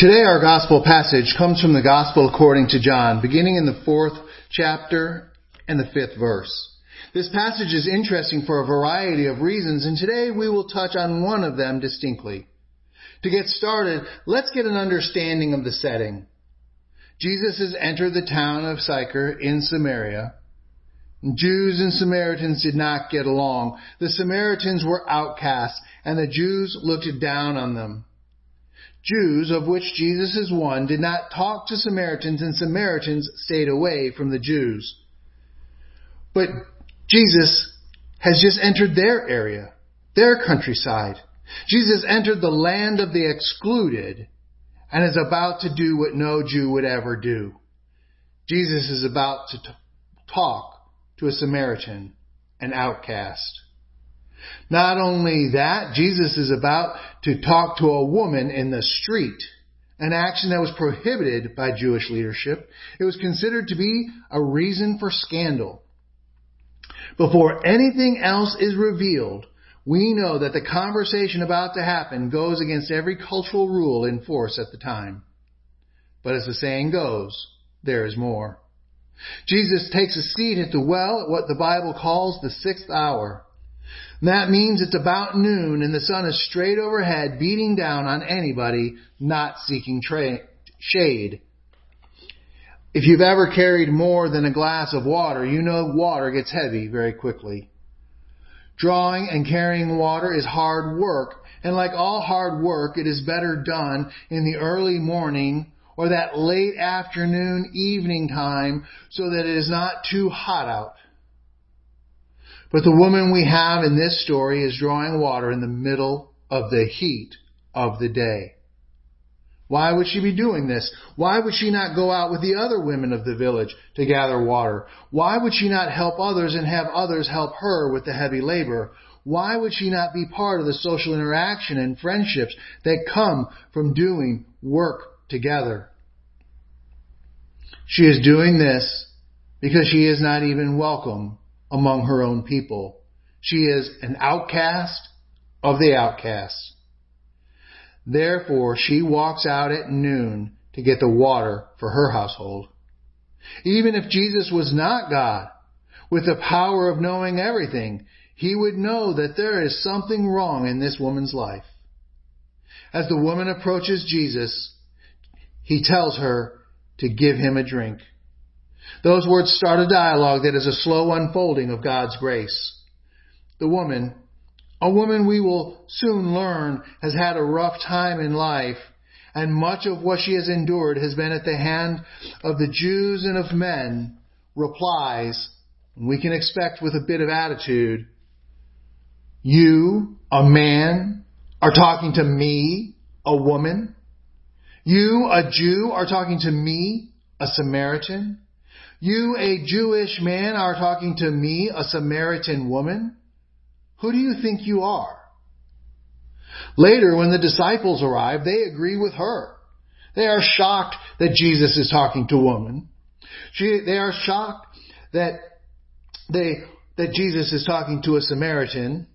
Today our gospel passage comes from the gospel according to John, beginning in the fourth chapter and the fifth verse. This passage is interesting for a variety of reasons, and today we will touch on one of them distinctly. To get started, let's get an understanding of the setting. Jesus has entered the town of Sychar in Samaria. Jews and Samaritans did not get along. The Samaritans were outcasts, and the Jews looked down on them. Jews, of which Jesus is one, did not talk to Samaritans, and Samaritans stayed away from the Jews. But Jesus has just entered their area, their countryside. Jesus entered the land of the excluded and is about to do what no Jew would ever do. Jesus is about to t- talk to a Samaritan, an outcast. Not only that, Jesus is about to talk to a woman in the street, an action that was prohibited by Jewish leadership. It was considered to be a reason for scandal. Before anything else is revealed, we know that the conversation about to happen goes against every cultural rule in force at the time. But as the saying goes, there is more. Jesus takes a seat at the well at what the Bible calls the sixth hour. That means it's about noon and the sun is straight overhead beating down on anybody not seeking tra- shade. If you've ever carried more than a glass of water, you know water gets heavy very quickly. Drawing and carrying water is hard work, and like all hard work, it is better done in the early morning or that late afternoon evening time so that it is not too hot out. But the woman we have in this story is drawing water in the middle of the heat of the day. Why would she be doing this? Why would she not go out with the other women of the village to gather water? Why would she not help others and have others help her with the heavy labor? Why would she not be part of the social interaction and friendships that come from doing work together? She is doing this because she is not even welcome among her own people. She is an outcast of the outcasts. Therefore, she walks out at noon to get the water for her household. Even if Jesus was not God, with the power of knowing everything, he would know that there is something wrong in this woman's life. As the woman approaches Jesus, he tells her to give him a drink. Those words start a dialogue that is a slow unfolding of God's grace. The woman, a woman we will soon learn has had a rough time in life, and much of what she has endured has been at the hand of the Jews and of men, replies, we can expect with a bit of attitude, you, a man, are talking to me, a woman? You, a Jew, are talking to me, a Samaritan? You, a Jewish man, are talking to me, a Samaritan woman? Who do you think you are? Later, when the disciples arrive, they agree with her. They are shocked that Jesus is talking to a woman. She, they are shocked that they, that Jesus is talking to a Samaritan.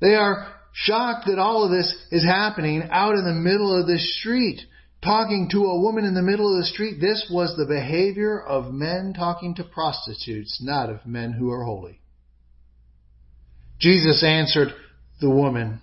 They are shocked that all of this is happening out in the middle of the street talking to a woman in the middle of the street, this was the behavior of men talking to prostitutes, not of men who are holy. Jesus answered the woman,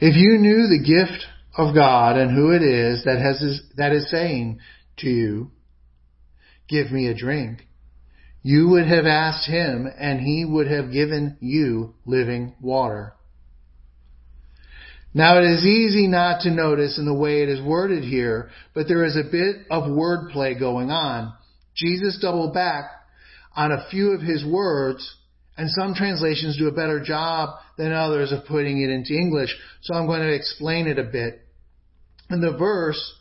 If you knew the gift of God and who it is that has that is saying to you, Give me a drink, you would have asked him and he would have given you living water. Now it is easy not to notice in the way it is worded here, but there is a bit of wordplay going on. Jesus doubled back on a few of his words, and some translations do a better job than others of putting it into English, so I'm going to explain it a bit. In the verse,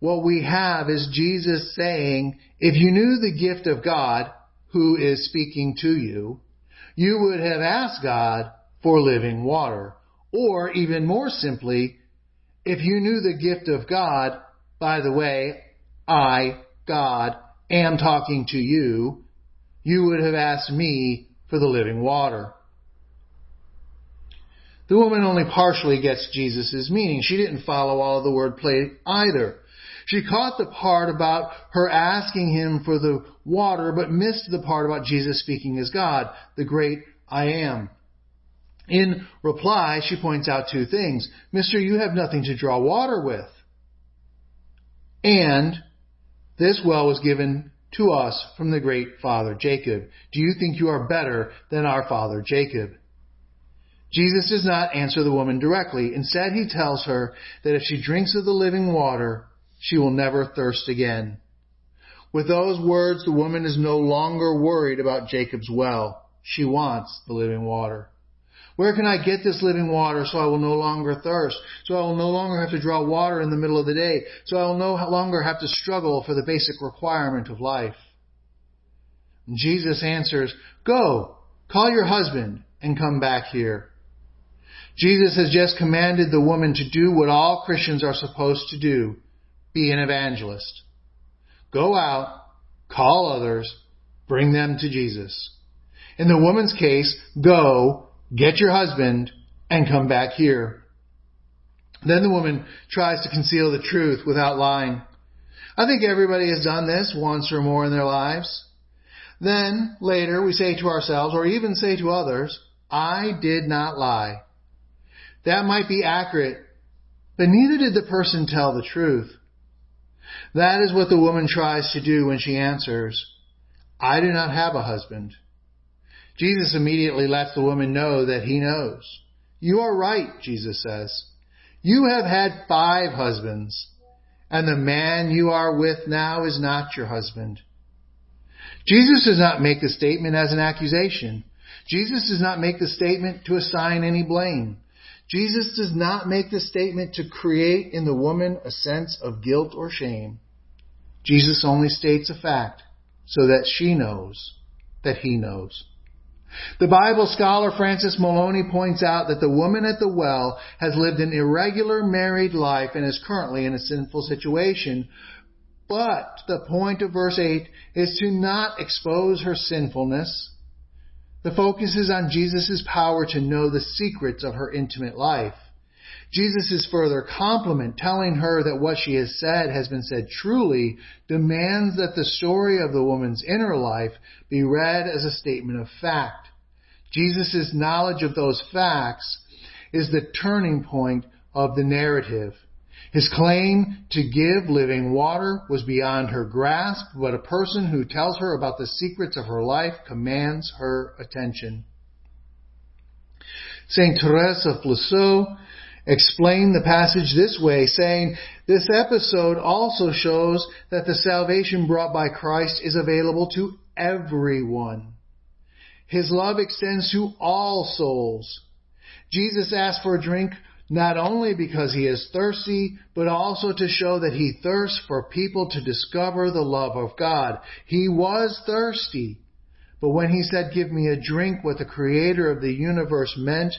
what we have is Jesus saying, if you knew the gift of God who is speaking to you, you would have asked God for living water. Or even more simply, if you knew the gift of God, by the way, I, God, am talking to you, you would have asked me for the living water. The woman only partially gets Jesus' meaning. She didn't follow all of the wordplay either. She caught the part about her asking him for the water, but missed the part about Jesus speaking as God, the great I am. In reply, she points out two things. Mister, you have nothing to draw water with. And this well was given to us from the great father Jacob. Do you think you are better than our father Jacob? Jesus does not answer the woman directly. Instead, he tells her that if she drinks of the living water, she will never thirst again. With those words, the woman is no longer worried about Jacob's well. She wants the living water. Where can I get this living water so I will no longer thirst? So I will no longer have to draw water in the middle of the day. So I will no longer have to struggle for the basic requirement of life. And Jesus answers, Go, call your husband and come back here. Jesus has just commanded the woman to do what all Christians are supposed to do be an evangelist. Go out, call others, bring them to Jesus. In the woman's case, go, get your husband, and come back here. Then the woman tries to conceal the truth without lying. I think everybody has done this once or more in their lives. Then, later, we say to ourselves, or even say to others, I did not lie. That might be accurate, but neither did the person tell the truth. That is what the woman tries to do when she answers, I do not have a husband. Jesus immediately lets the woman know that he knows. You are right, Jesus says. You have had five husbands, and the man you are with now is not your husband. Jesus does not make the statement as an accusation. Jesus does not make the statement to assign any blame. Jesus does not make the statement to create in the woman a sense of guilt or shame. Jesus only states a fact so that she knows that he knows. The Bible scholar Francis Moloney points out that the woman at the well has lived an irregular married life and is currently in a sinful situation. But the point of verse 8 is to not expose her sinfulness. The focus is on Jesus' power to know the secrets of her intimate life. Jesus' further compliment, telling her that what she has said has been said truly, demands that the story of the woman's inner life be read as a statement of fact. Jesus' knowledge of those facts is the turning point of the narrative. His claim to give living water was beyond her grasp, but a person who tells her about the secrets of her life commands her attention. Saint Therese of Lisieux explained the passage this way, saying, This episode also shows that the salvation brought by Christ is available to everyone. His love extends to all souls. Jesus asked for a drink not only because he is thirsty, but also to show that he thirsts for people to discover the love of God. He was thirsty. But when he said, give me a drink, what the creator of the universe meant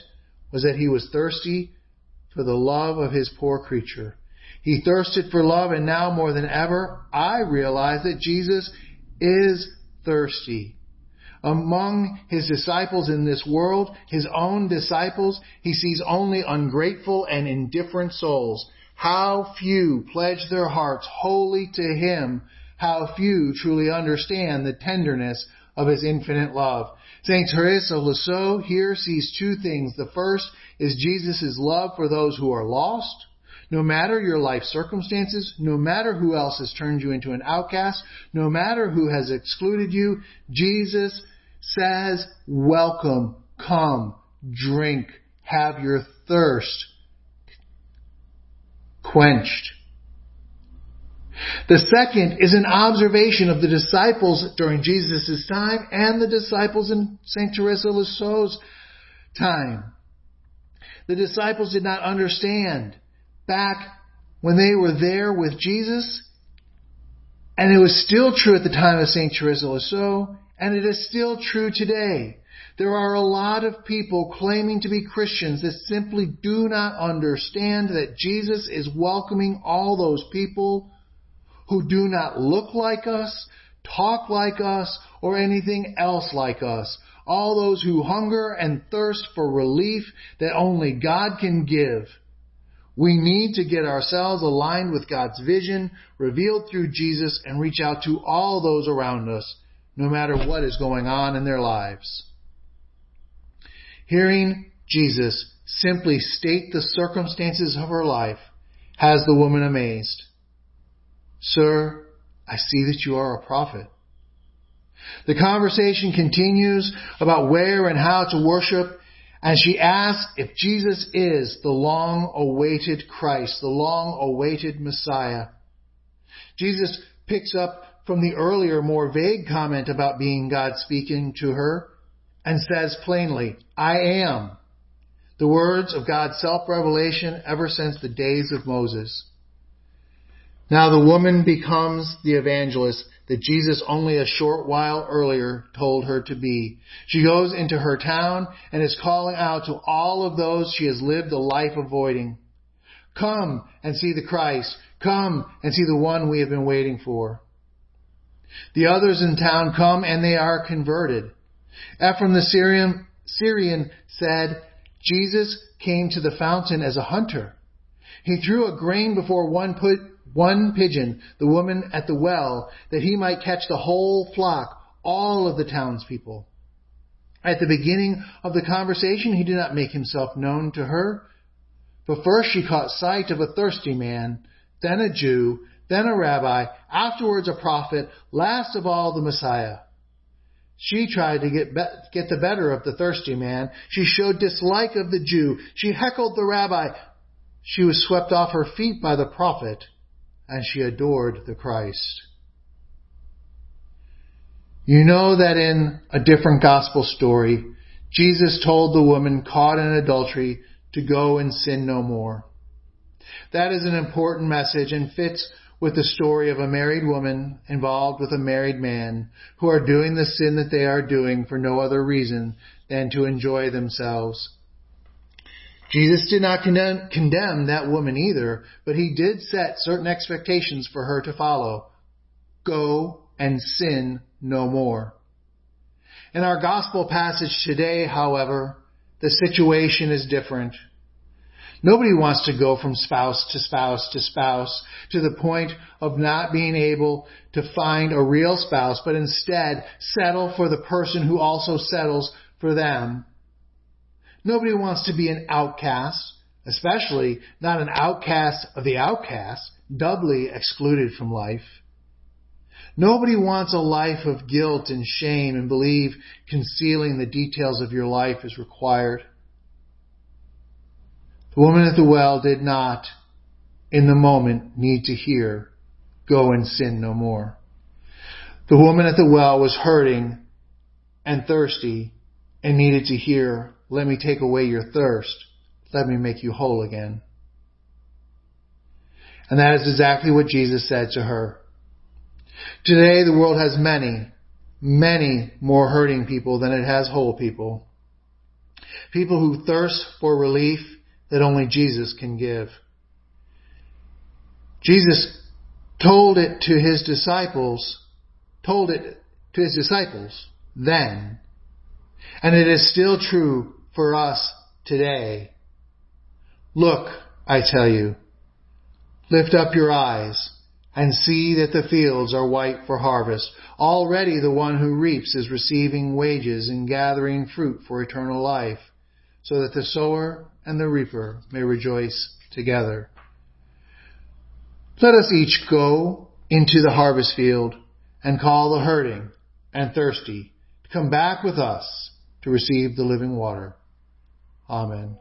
was that he was thirsty for the love of his poor creature. He thirsted for love, and now more than ever, I realize that Jesus is thirsty. Among his disciples in this world, his own disciples, he sees only ungrateful and indifferent souls. How few pledge their hearts wholly to him. How few truly understand the tenderness of his infinite love. St. Therese of Lisieux here sees two things. The first is Jesus' love for those who are lost. No matter your life circumstances, no matter who else has turned you into an outcast, no matter who has excluded you, Jesus says, welcome, come, drink, have your thirst quenched. The second is an observation of the disciples during Jesus' time and the disciples in St. Teresa Lisieux's time. The disciples did not understand back when they were there with Jesus, and it was still true at the time of St. Teresa Lisieux, and it is still true today. There are a lot of people claiming to be Christians that simply do not understand that Jesus is welcoming all those people who do not look like us, talk like us, or anything else like us. all those who hunger and thirst for relief that only God can give. We need to get ourselves aligned with God's vision revealed through Jesus and reach out to all those around us, no matter what is going on in their lives. Hearing Jesus simply state the circumstances of her life has the woman amazed. Sir, I see that you are a prophet. The conversation continues about where and how to worship, and she asks if Jesus is the long awaited Christ, the long awaited Messiah. Jesus picks up from the earlier, more vague comment about being God speaking to her and says plainly, I am. The words of God's self-revelation ever since the days of Moses. Now the woman becomes the evangelist that Jesus only a short while earlier told her to be. She goes into her town and is calling out to all of those she has lived a life avoiding. Come and see the Christ. Come and see the one we have been waiting for. The others in town come and they are converted. Ephraim the Syrian, Syrian said, Jesus came to the fountain as a hunter. He threw a grain before one put one pigeon, the woman at the well, that he might catch the whole flock, all of the townspeople. At the beginning of the conversation, he did not make himself known to her. But first she caught sight of a thirsty man, then a Jew, then a rabbi, afterwards a prophet, last of all the Messiah. She tried to get, be- get the better of the thirsty man. She showed dislike of the Jew. She heckled the rabbi. She was swept off her feet by the prophet and she adored the Christ. You know that in a different gospel story, Jesus told the woman caught in adultery to go and sin no more. That is an important message and fits with the story of a married woman involved with a married man who are doing the sin that they are doing for no other reason than to enjoy themselves. Jesus did not condemn, condemn that woman either, but he did set certain expectations for her to follow. Go and sin no more. In our gospel passage today, however, the situation is different. Nobody wants to go from spouse to spouse to spouse to the point of not being able to find a real spouse, but instead settle for the person who also settles for them Nobody wants to be an outcast, especially not an outcast of the outcast, doubly excluded from life. Nobody wants a life of guilt and shame and believe concealing the details of your life is required. The woman at the well did not, in the moment, need to hear, go and sin no more. The woman at the well was hurting and thirsty and needed to hear, let me take away your thirst. Let me make you whole again. And that is exactly what Jesus said to her. Today the world has many, many more hurting people than it has whole people. People who thirst for relief that only Jesus can give. Jesus told it to his disciples, told it to his disciples then. And it is still true for us today. Look, I tell you, lift up your eyes and see that the fields are white for harvest. Already the one who reaps is receiving wages and gathering fruit for eternal life, so that the sower and the reaper may rejoice together. Let us each go into the harvest field and call the hurting and thirsty to come back with us to receive the living water. Amen.